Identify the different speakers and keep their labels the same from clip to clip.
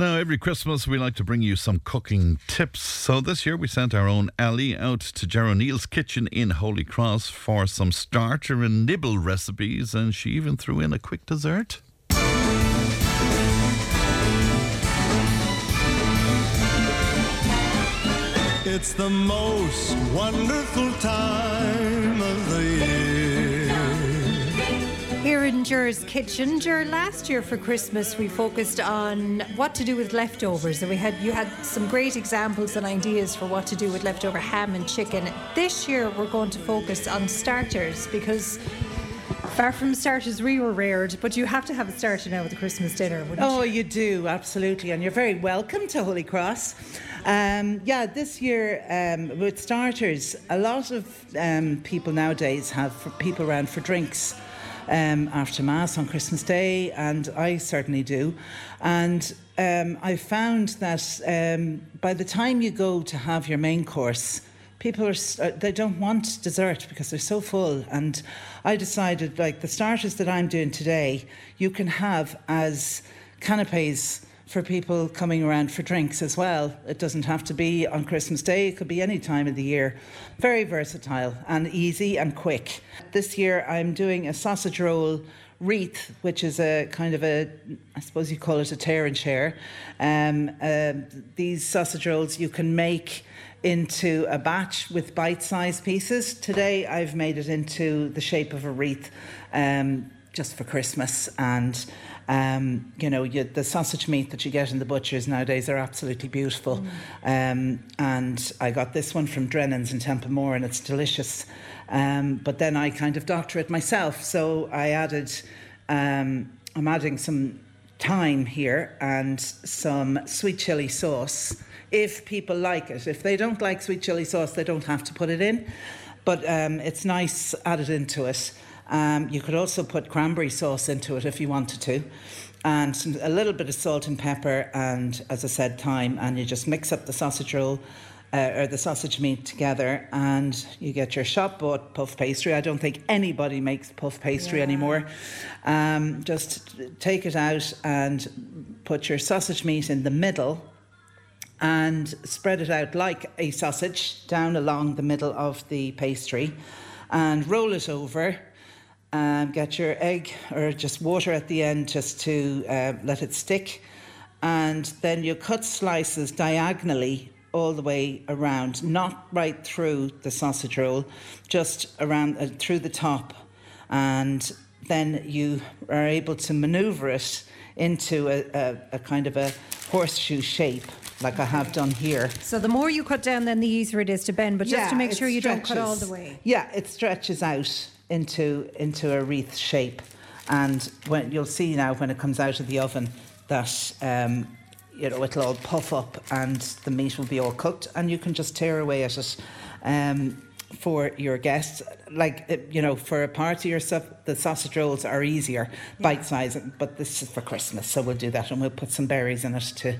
Speaker 1: Now, every Christmas we like to bring you some cooking tips. So this year we sent our own Ali out to Ger O'Neill's kitchen in Holy Cross for some starter and nibble recipes, and she even threw in a quick dessert.
Speaker 2: It's the most wonderful time
Speaker 3: Here in Ger's kitchen, Jer, last year for Christmas we focused on what to do with leftovers, and we had you had some great examples and ideas for what to do with leftover ham and chicken. This year we're going to focus on starters because far from starters we were reared, but you have to have a starter now with the Christmas dinner, wouldn't
Speaker 4: Oh,
Speaker 3: you?
Speaker 4: you do, absolutely. And you're very welcome to Holy Cross. Um, yeah, this year, um, with starters, a lot of um, people nowadays have people around for drinks um, after Mass on Christmas Day, and I certainly do. And um, I found that um, by the time you go to have your main course, people are uh, they don't want dessert because they're so full and i decided like the starters that i'm doing today you can have as canapes for people coming around for drinks as well it doesn't have to be on christmas day it could be any time of the year very versatile and easy and quick this year i'm doing a sausage roll wreath, which is a kind of a, I suppose you call it a tear and share. Um, uh, these sausage rolls you can make into a batch with bite-sized pieces. Today I've made it into the shape of a wreath, um, just for Christmas and. Um, you know, you, the sausage meat that you get in the butchers nowadays are absolutely beautiful. Um, and I got this one from Drennan's in Templemore, and it's delicious. Um, but then I kind of doctor it myself. So I added, um, I'm adding some thyme here and some sweet chili sauce. If people like it, if they don't like sweet chili sauce, they don't have to put it in. But um, it's nice added into it. Um, you could also put cranberry sauce into it if you wanted to, and a little bit of salt and pepper, and as I said, thyme. And you just mix up the sausage roll uh, or the sausage meat together, and you get your shop bought puff pastry. I don't think anybody makes puff pastry anymore. Um, just take it out and put your sausage meat in the middle and spread it out like a sausage down along the middle of the pastry and roll it over. Um, get your egg or just water at the end just to uh, let it stick. And then you cut slices diagonally all the way around, not right through the sausage roll, just around uh, through the top. And then you are able to maneuver it into a, a, a kind of a horseshoe shape, like I have done here.
Speaker 3: So the more you cut down, then the easier it is to bend. But just to make sure you don't cut all the way.
Speaker 4: Yeah, it stretches out into into a wreath shape, and when you'll see now when it comes out of the oven that um, you know it'll all puff up and the meat will be all cooked, and you can just tear away at it. Um, for your guests, like you know, for a party or stuff, the sausage rolls are easier, bite size. But this is for Christmas, so we'll do that, and we'll put some berries in it to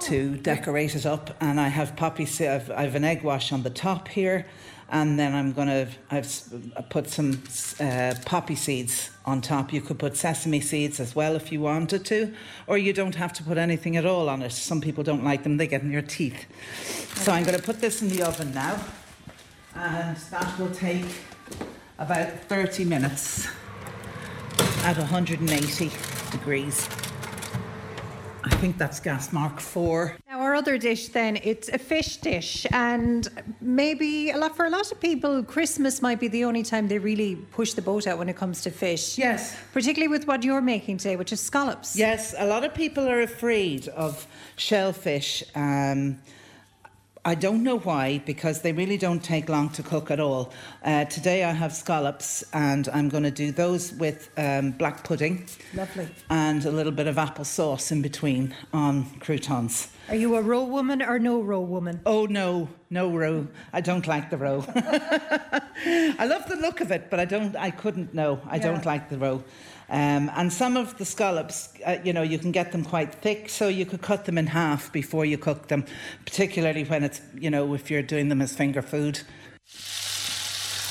Speaker 4: to decorate it up. And I have poppy, I've, I've an egg wash on the top here, and then I'm going to I've uh, put some uh, poppy seeds on top. You could put sesame seeds as well if you wanted to, or you don't have to put anything at all on it. Some people don't like them; they get in your teeth. So I'm going to put this in the oven now, and that will take about 30 minutes at 180 degrees. I think that's gas mark
Speaker 3: 4 our other dish then, it's a fish dish. And maybe a lot, for a lot of people, Christmas might be the only time they really push the boat out when it comes to fish.
Speaker 4: Yes.
Speaker 3: Particularly with what you're making today, which is scallops.
Speaker 4: Yes, a lot of people are afraid of shellfish. Um, I don't know why, because they really don't take long to cook at all. Uh, today I have scallops, and I'm going to do those with um, black pudding.
Speaker 3: Lovely.
Speaker 4: And a little bit of apple sauce in between on croutons.
Speaker 3: Are you a roe woman or no roe woman?
Speaker 4: Oh no, no roe. I don't like the roe. I love the look of it, but I don't. I couldn't. No, I don't like the roe. Um, and some of the scallops, uh, you know, you can get them quite thick, so you could cut them in half before you cook them, particularly when it's, you know, if you're doing them as finger food.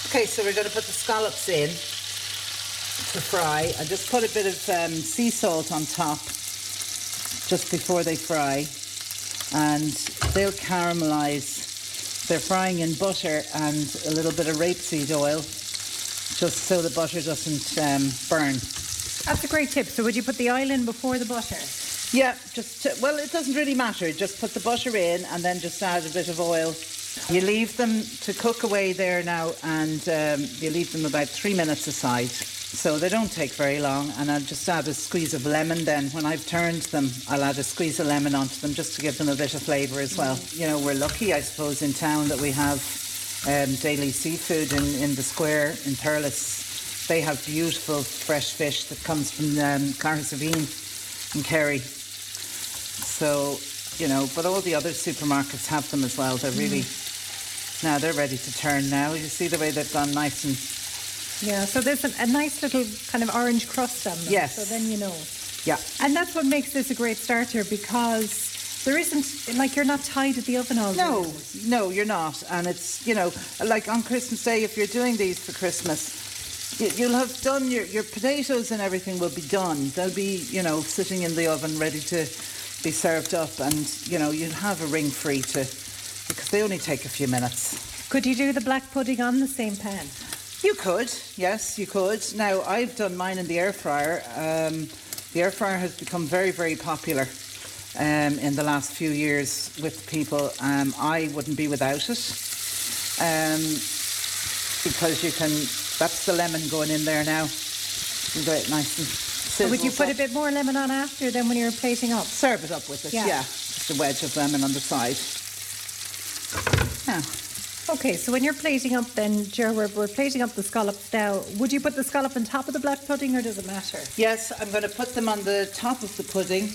Speaker 4: Okay, so we're going to put the scallops in to fry. I just put a bit of um, sea salt on top just before they fry, and they'll caramelize. They're frying in butter and a little bit of rapeseed oil, just so the butter doesn't um, burn.
Speaker 3: That's a great tip. So would you put the oil in before the butter?
Speaker 4: Yeah, just to, well, it doesn't really matter. Just put the butter in and then just add a bit of oil. You leave them to cook away there now, and um, you leave them about three minutes aside. So they don't take very long, and I'll just add a squeeze of lemon. Then, when I've turned them, I'll add a squeeze of lemon onto them just to give them a bit of flavour as well. You know, we're lucky, I suppose, in town that we have um, daily seafood in, in the square in Thurles. They have beautiful fresh fish that comes from um, Cahersiveen in Kerry. So, you know, but all the other supermarkets have them as well. They're really, now they're ready to turn now. You see the way they've gone nice and,
Speaker 3: Yeah. So there's a, a nice little kind of orange crust on them.
Speaker 4: Yes.
Speaker 3: So then you know.
Speaker 4: yeah.
Speaker 3: And that's what makes this a great starter because there isn't like you're not tied at the oven all day.
Speaker 4: No, no, you're not. And it's, you know, like on Christmas Day, if you're doing these for Christmas, you'll have done your, your potatoes and everything will be done. They'll be, you know, sitting in the oven ready to be served up. And, you know, you'll have a ring free to, because they only take a few minutes.
Speaker 3: Could you do the black pudding on the same pan?
Speaker 4: You could, yes, you could. Now, I've done mine in the air fryer. Um, the air fryer has become very, very popular um, in the last few years with people. Um, I wouldn't be without it um, because you can, that's the lemon going in there now. You get it nice and
Speaker 3: Or would you
Speaker 4: sizzles
Speaker 3: put a bit more lemon on after then when you're plating up?
Speaker 4: Serve it up with it,
Speaker 3: Yeah.
Speaker 4: yeah. Just a wedge of lemon on the side. Now,
Speaker 3: Okay, so when you're plating up then, Ger, we're, we're plating up the scallops now. Would you put the scallop on top of the black pudding or does it matter?
Speaker 4: Yes, I'm going to put them on the top of the pudding,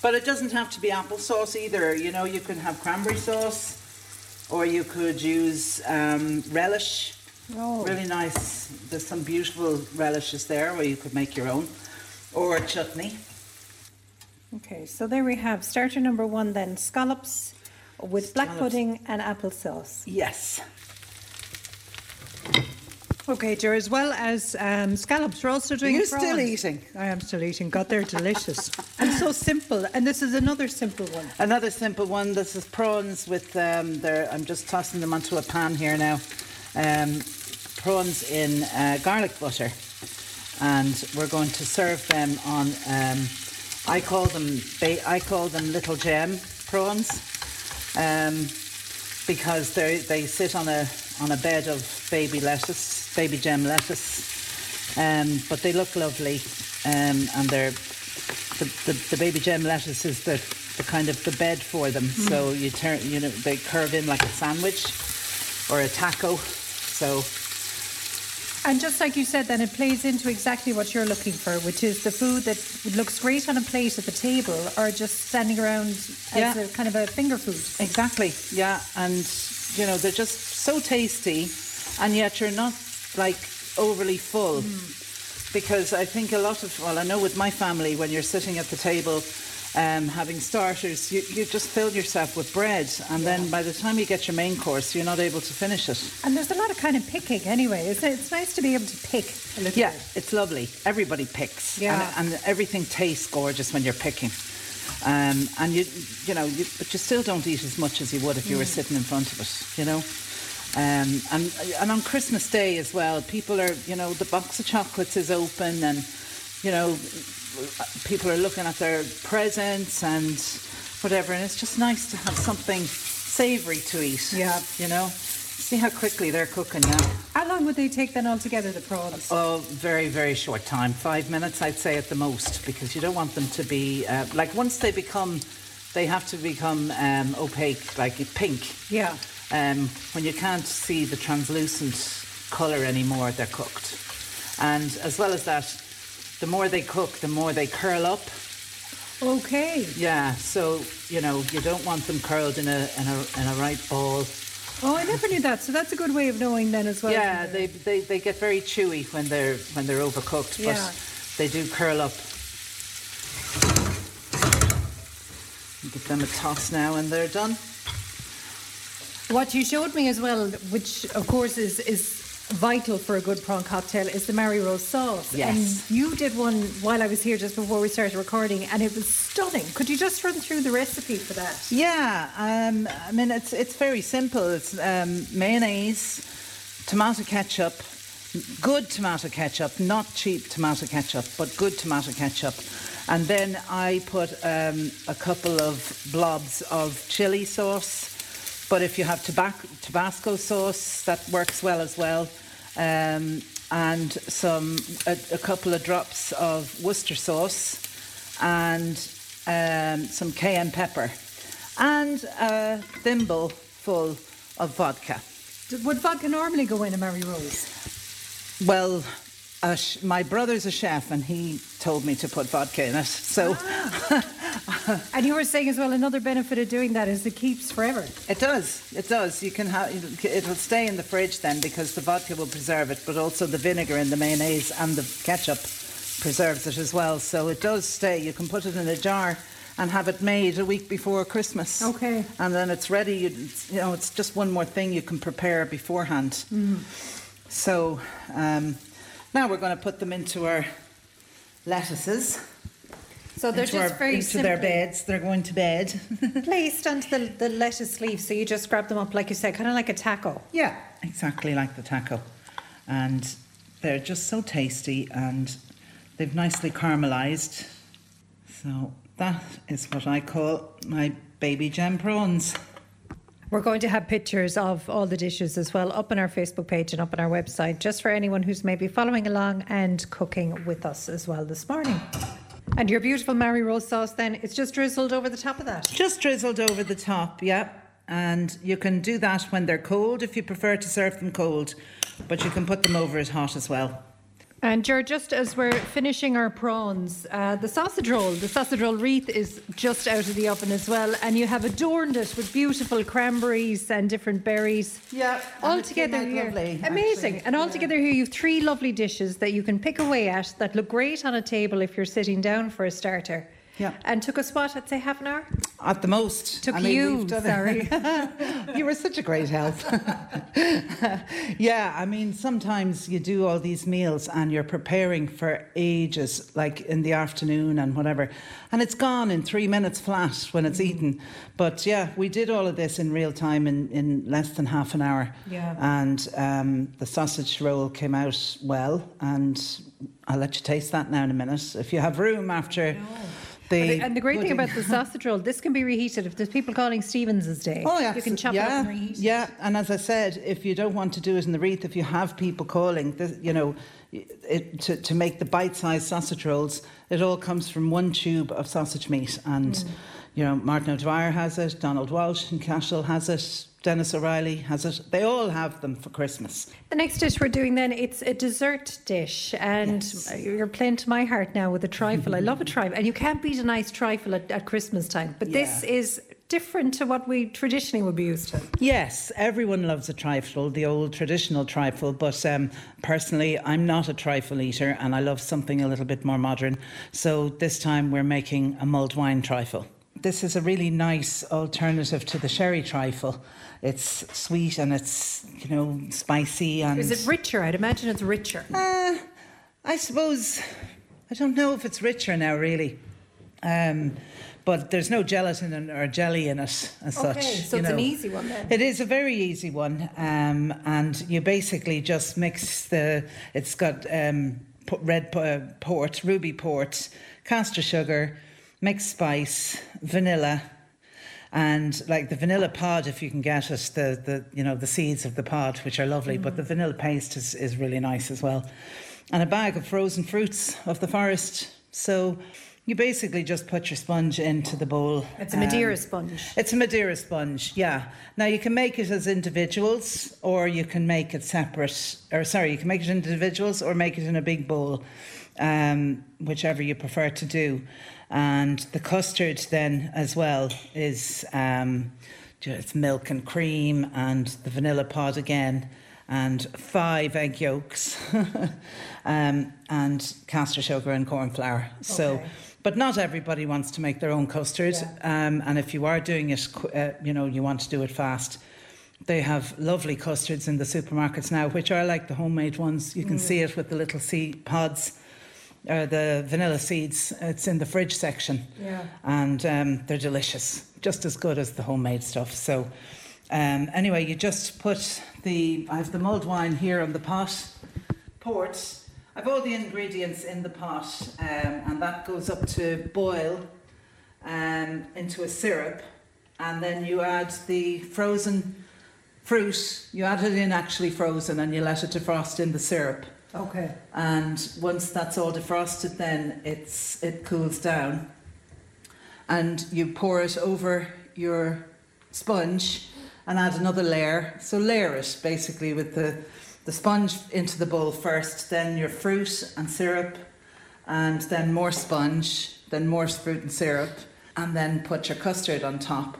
Speaker 4: but it doesn't have to be applesauce either. You know, you can have cranberry sauce, or you could use um, relish.
Speaker 3: Oh.
Speaker 4: Really nice. There's some beautiful relishes there, where you could make your own, or chutney.
Speaker 3: Okay, so there we have starter number one then, scallops with black pudding and applesauce.
Speaker 4: Yes.
Speaker 3: Okay, Ger, as well as um, scallops, we're also
Speaker 4: Are
Speaker 3: doing
Speaker 4: You're still eating?
Speaker 3: I am still eating. God, they're delicious and so simple. And this is another simple one.
Speaker 4: Another simple one. This is prawns with. Um, their, I'm just tossing them onto a pan here now. Um, prawns in uh, garlic butter, and we're going to serve them on. Um, I call them. Ba- I call them little gem prawns, um, because they they sit on a on a bed of baby lettuce, baby gem lettuce, um, but they look lovely, um, and they're the, the, the baby gem lettuce is the, the kind of the bed for them. So you turn, you know, they curve in like a sandwich or a taco. So
Speaker 3: And just like you said, then it plays into exactly what you're looking for, which is the food that looks great on a plate at the table or just standing around as a kind of a finger food.
Speaker 4: exactly, yeah, and you know they're just so tasty, and yet you're not like overly full. Mm. Because I think a lot of, well, I know with my family, when you're sitting at the table um, having starters, you, you just fill yourself with bread, and then by the time you get your main course, you're not able to finish it.
Speaker 3: And there's a lot of kind of picking anyway. It's, it's nice to be able to pick a little
Speaker 4: Yeah,
Speaker 3: bit.
Speaker 4: it's lovely. Everybody picks.
Speaker 3: Yeah.
Speaker 4: And, and everything tastes gorgeous when you're picking. Um, and you, you know, you, but you still don't eat as much as you would if you were sitting in front of it, you know. Um, and and on Christmas Day as well, people are, you know, the box of chocolates is open, and you know, people are looking at their presents and whatever, and it's just nice to have something savoury to eat.
Speaker 3: Yeah.
Speaker 4: you know. See how quickly they're cooking now.
Speaker 3: How long would they take then altogether, the prawns?
Speaker 4: Oh, very, very short time. Five minutes, I'd say at the most, because you don't want them to be uh, like once they become, they have to become um, opaque, like pink.
Speaker 3: Yeah.
Speaker 4: Um, when you can't see the translucent colour anymore, they're cooked. And as well as that, the more they cook, the more they curl up.
Speaker 3: Okay.
Speaker 4: Yeah, so you know you don't want them curled in a in a in a right ball.
Speaker 3: Oh, I never knew that. So that's a good way of knowing then as well.
Speaker 4: Yeah, they, they, they get very chewy when they're when they're overcooked,
Speaker 3: Yeah.
Speaker 4: but they do curl up. Give them a toss now, and they're done.
Speaker 3: What you showed me as well, which of course is is vital for a good prawn cocktail is the Mary Rose sauce.
Speaker 4: Yes.
Speaker 3: And you did one while I was here just before we started recording, and it was stunning. Could you just run through the recipe for that?
Speaker 4: Yeah, um, I mean it's it's very simple. It's um, mayonnaise, tomato ketchup, good tomato ketchup, not cheap tomato ketchup, but good tomato ketchup. And then I put um, a couple of blobs of chili sauce. But if you have tobac- Tabasco sauce, that works well as well. Um, and some a, a couple of drops of Worcester sauce and um, some cayenne pepper and a thimble full of vodka.
Speaker 3: Would vodka normally go in a Mary Rose?
Speaker 4: Well, sh- my brother's a chef and he told me to put vodka in it. So
Speaker 3: And you were saying as well, another benefit of doing that is it keeps forever.
Speaker 4: it does. It does. You can have it'll stay in the fridge then because the vodka will preserve it, but also the vinegar and the mayonnaise and the ketchup preserves it as well. So it does stay. You can put it in a jar and have it made a week before Christmas.
Speaker 3: Okay.
Speaker 4: And then it's ready. You, you know, it's just one more thing you can prepare beforehand. So um, now we're going to put them into our lettuces.
Speaker 3: So they're
Speaker 4: into
Speaker 3: just
Speaker 4: our-
Speaker 3: very
Speaker 4: into their beds. They're going to bed.
Speaker 3: placed onto the, the lettuce leaf. So you just grab them up, like you said, kind of like a taco.
Speaker 4: yeah, exactly like the taco, and they're just so tasty and they've nicely caramelized. So that is what I call my baby gem prawns.
Speaker 3: We're going to have pictures of all the dishes as well up on our Facebook page and up on our website, just for anyone who's maybe following along and cooking with us as well this morning. And your beautiful Mary Rose sauce, then, it's just drizzled over the top of that.
Speaker 4: Just drizzled over the top, yeah. And you can do that when they're cold if you prefer to serve them cold, but you can put them over it hot as well.
Speaker 3: And Ger, just as we're finishing our prawns, uh, the sausage roll, the sausage roll wreath is just out of the oven as well, and you have adorned it with beautiful cranberries and different berries.
Speaker 4: Yeah,
Speaker 3: all
Speaker 4: and it came
Speaker 3: together here,
Speaker 4: lovely,
Speaker 3: amazing.
Speaker 4: actually,
Speaker 3: And all
Speaker 4: yeah.
Speaker 3: together here, you have three lovely dishes that you can pick away at that look great on a table if you're sitting down for a starter.
Speaker 4: Yeah.
Speaker 3: And took us what? I'd say half an hour.
Speaker 4: At the most.
Speaker 3: Took
Speaker 4: I mean,
Speaker 3: you, sorry.
Speaker 4: you were such a great help. yeah, I mean, sometimes you do all these meals and you're preparing for ages, like in the afternoon and whatever, and it's gone in three minutes flat when it's eaten. But yeah, we did all of this in real time in, in less than half an hour.
Speaker 3: Yeah.
Speaker 4: And um, the sausage roll came out well, and I'll let you taste that now in a minute. If you have room after. The
Speaker 3: and the great thing about the sausage roll, this can be reheated. If there's people calling Stevens's Day,
Speaker 4: Oh, yeah.
Speaker 3: you can chop
Speaker 4: yeah,
Speaker 3: it up and reheat it.
Speaker 4: Yeah, and as I said, if you don't want to do it in the wreath, if you have people calling, this, you know, it, to, to make the bite-sized sausage rolls, it all comes from one tube of sausage meat. And,
Speaker 3: Mm.
Speaker 4: you know, Martin O'Dwyer has it, Donald Walsh in Cashel has it, Dennis O'Reilly has it. They all have them for Christmas.
Speaker 3: The next dish we're doing then it's a dessert dish, and
Speaker 4: Yes.
Speaker 3: you're playing to my heart now with a trifle. I love a trifle, and you can't beat a nice trifle at, at Christmas time. But this is different to what we traditionally would be used to.
Speaker 4: Yes, everyone loves a trifle, the old traditional trifle, but um, personally, I'm not a trifle eater and I love something a little bit more modern. So this time we're making a mulled wine trifle. This is a really nice alternative to the sherry trifle. It's sweet and it's, you know, spicy and.
Speaker 3: Is it richer? I'd imagine it's richer.
Speaker 4: Uh, I suppose I don't know if it's richer now, really. Um, but there's no gelatin or jelly in it as
Speaker 3: Okay,
Speaker 4: such.
Speaker 3: so it's an easy one then.
Speaker 4: It is a very easy one, um, and you basically just mix the. It's got um, red uh, port, ruby port, castor sugar, mixed spice, vanilla, and like the vanilla pod, if you can get it, the, the you know the seeds of the pod, which are lovely, but the
Speaker 3: Mm.
Speaker 4: vanilla paste is, is really nice as well, and a bag of frozen fruits of the forest. So you basically just put your sponge into the bowl.
Speaker 3: It's a Madeira
Speaker 4: um,
Speaker 3: sponge.
Speaker 4: it's a Madeira sponge, yeah. Now you can make it as individuals, or you can make it separate. Or sorry, you can make it individuals, or make it in a big bowl, um, whichever you prefer to do. And the custard then as well is um, it's milk and cream, and the vanilla pod again, and five egg yolks, um, and castor sugar and corn flour. So. But not everybody wants to make their own custard, um, and if you are doing it, uh, you know, you want to do it fast. they have lovely custards in the supermarkets now, which are like the homemade ones. You can see it with the little seed pods, uh, the vanilla seeds. It's in the fridge section.
Speaker 3: Yeah.
Speaker 4: And um, they're delicious, just as good as the homemade stuff. So, um, anyway, you just put the, I have the mulled wine here on the pot, port. I've all the ingredients in the pot, um, and that goes up to boil um, into a syrup. And then you add the frozen fruit, you add it in actually frozen, and you let it defrost in the syrup.
Speaker 3: Okay.
Speaker 4: And once that's all defrosted, then it's it cools down, and you pour it over your sponge and add another layer. So layer it basically with the the sponge into the bowl first, then your fruit and syrup, and then more sponge, then more fruit and syrup, and then put your custard on top,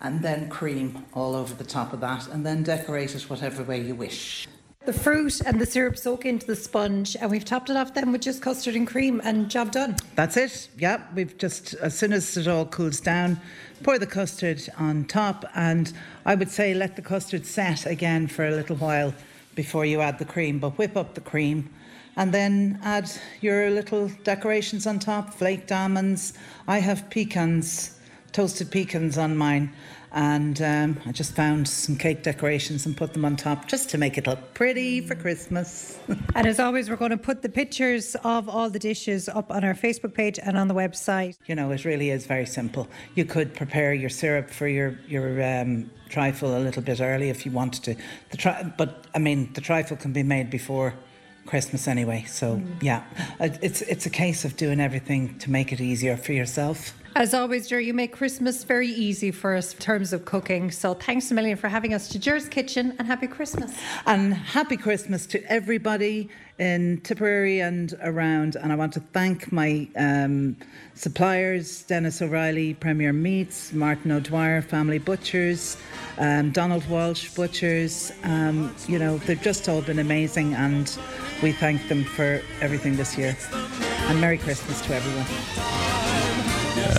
Speaker 4: and then cream all over the top of that, and then decorate it whatever way you wish.
Speaker 3: The fruit and the syrup soak into the sponge, and we've topped it off then with just custard and cream, and job done.
Speaker 4: That's it. Yeah, we've just as soon as it all cools down, pour the custard on top, and I would say let the custard set again for a little while before you add the cream. But whip up the cream, and then add your little decorations on top, flaked almonds. I have pecans, toasted pecans on mine. And um, I just found some cake decorations and put them on top just to make it look pretty for Christmas.
Speaker 3: And as always, we're going to put the pictures of all the dishes up on our Facebook page and on the website.
Speaker 4: You know, it really is very simple. You could prepare your syrup for your your um, trifle a little bit early if you wanted to. The tri- but I mean, the trifle can be made before Christmas anyway. So yeah, it's it's a case of doing everything to make it easier for yourself.
Speaker 3: As always, Ger, you make Christmas very easy for us in terms of cooking. So thanks a million for having us to Ger's Kitchen, and happy Christmas.
Speaker 4: And happy Christmas to everybody in Tipperary and around. And I want to thank my um, suppliers Dennis O'Reilly, Premier Meats, Martin O'Dwyer, Family Butchers, um, Donald Walsh Butchers. Um, you know, they've just all been amazing, and we thank them for everything this year. And Merry Christmas to everyone.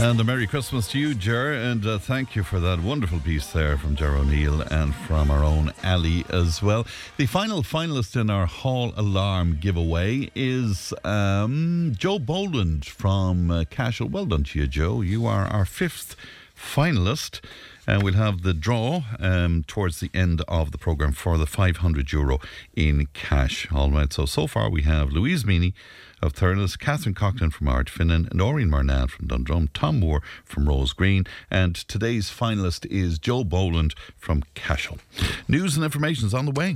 Speaker 1: And a Merry Christmas to you, Ger, and uh, thank you for that wonderful piece there from Ger O'Neill and from our own Ali as well. The final finalist in our Hall Alarm giveaway is um, Joe Boland from uh, Cashel. Well done to you, Joe. You are our fifth finalist. And we'll have the draw um, towards the end of the programme for the 500 euro in cash. All right, so so far we have Louise Meany of Thurles, Catherine Coughlin from Ardfinnan, and Oreen Marnan from Dundrum, Tom Moore from Rose Green, and today's finalist is Joe Boland from Cashel. News and information is on the way.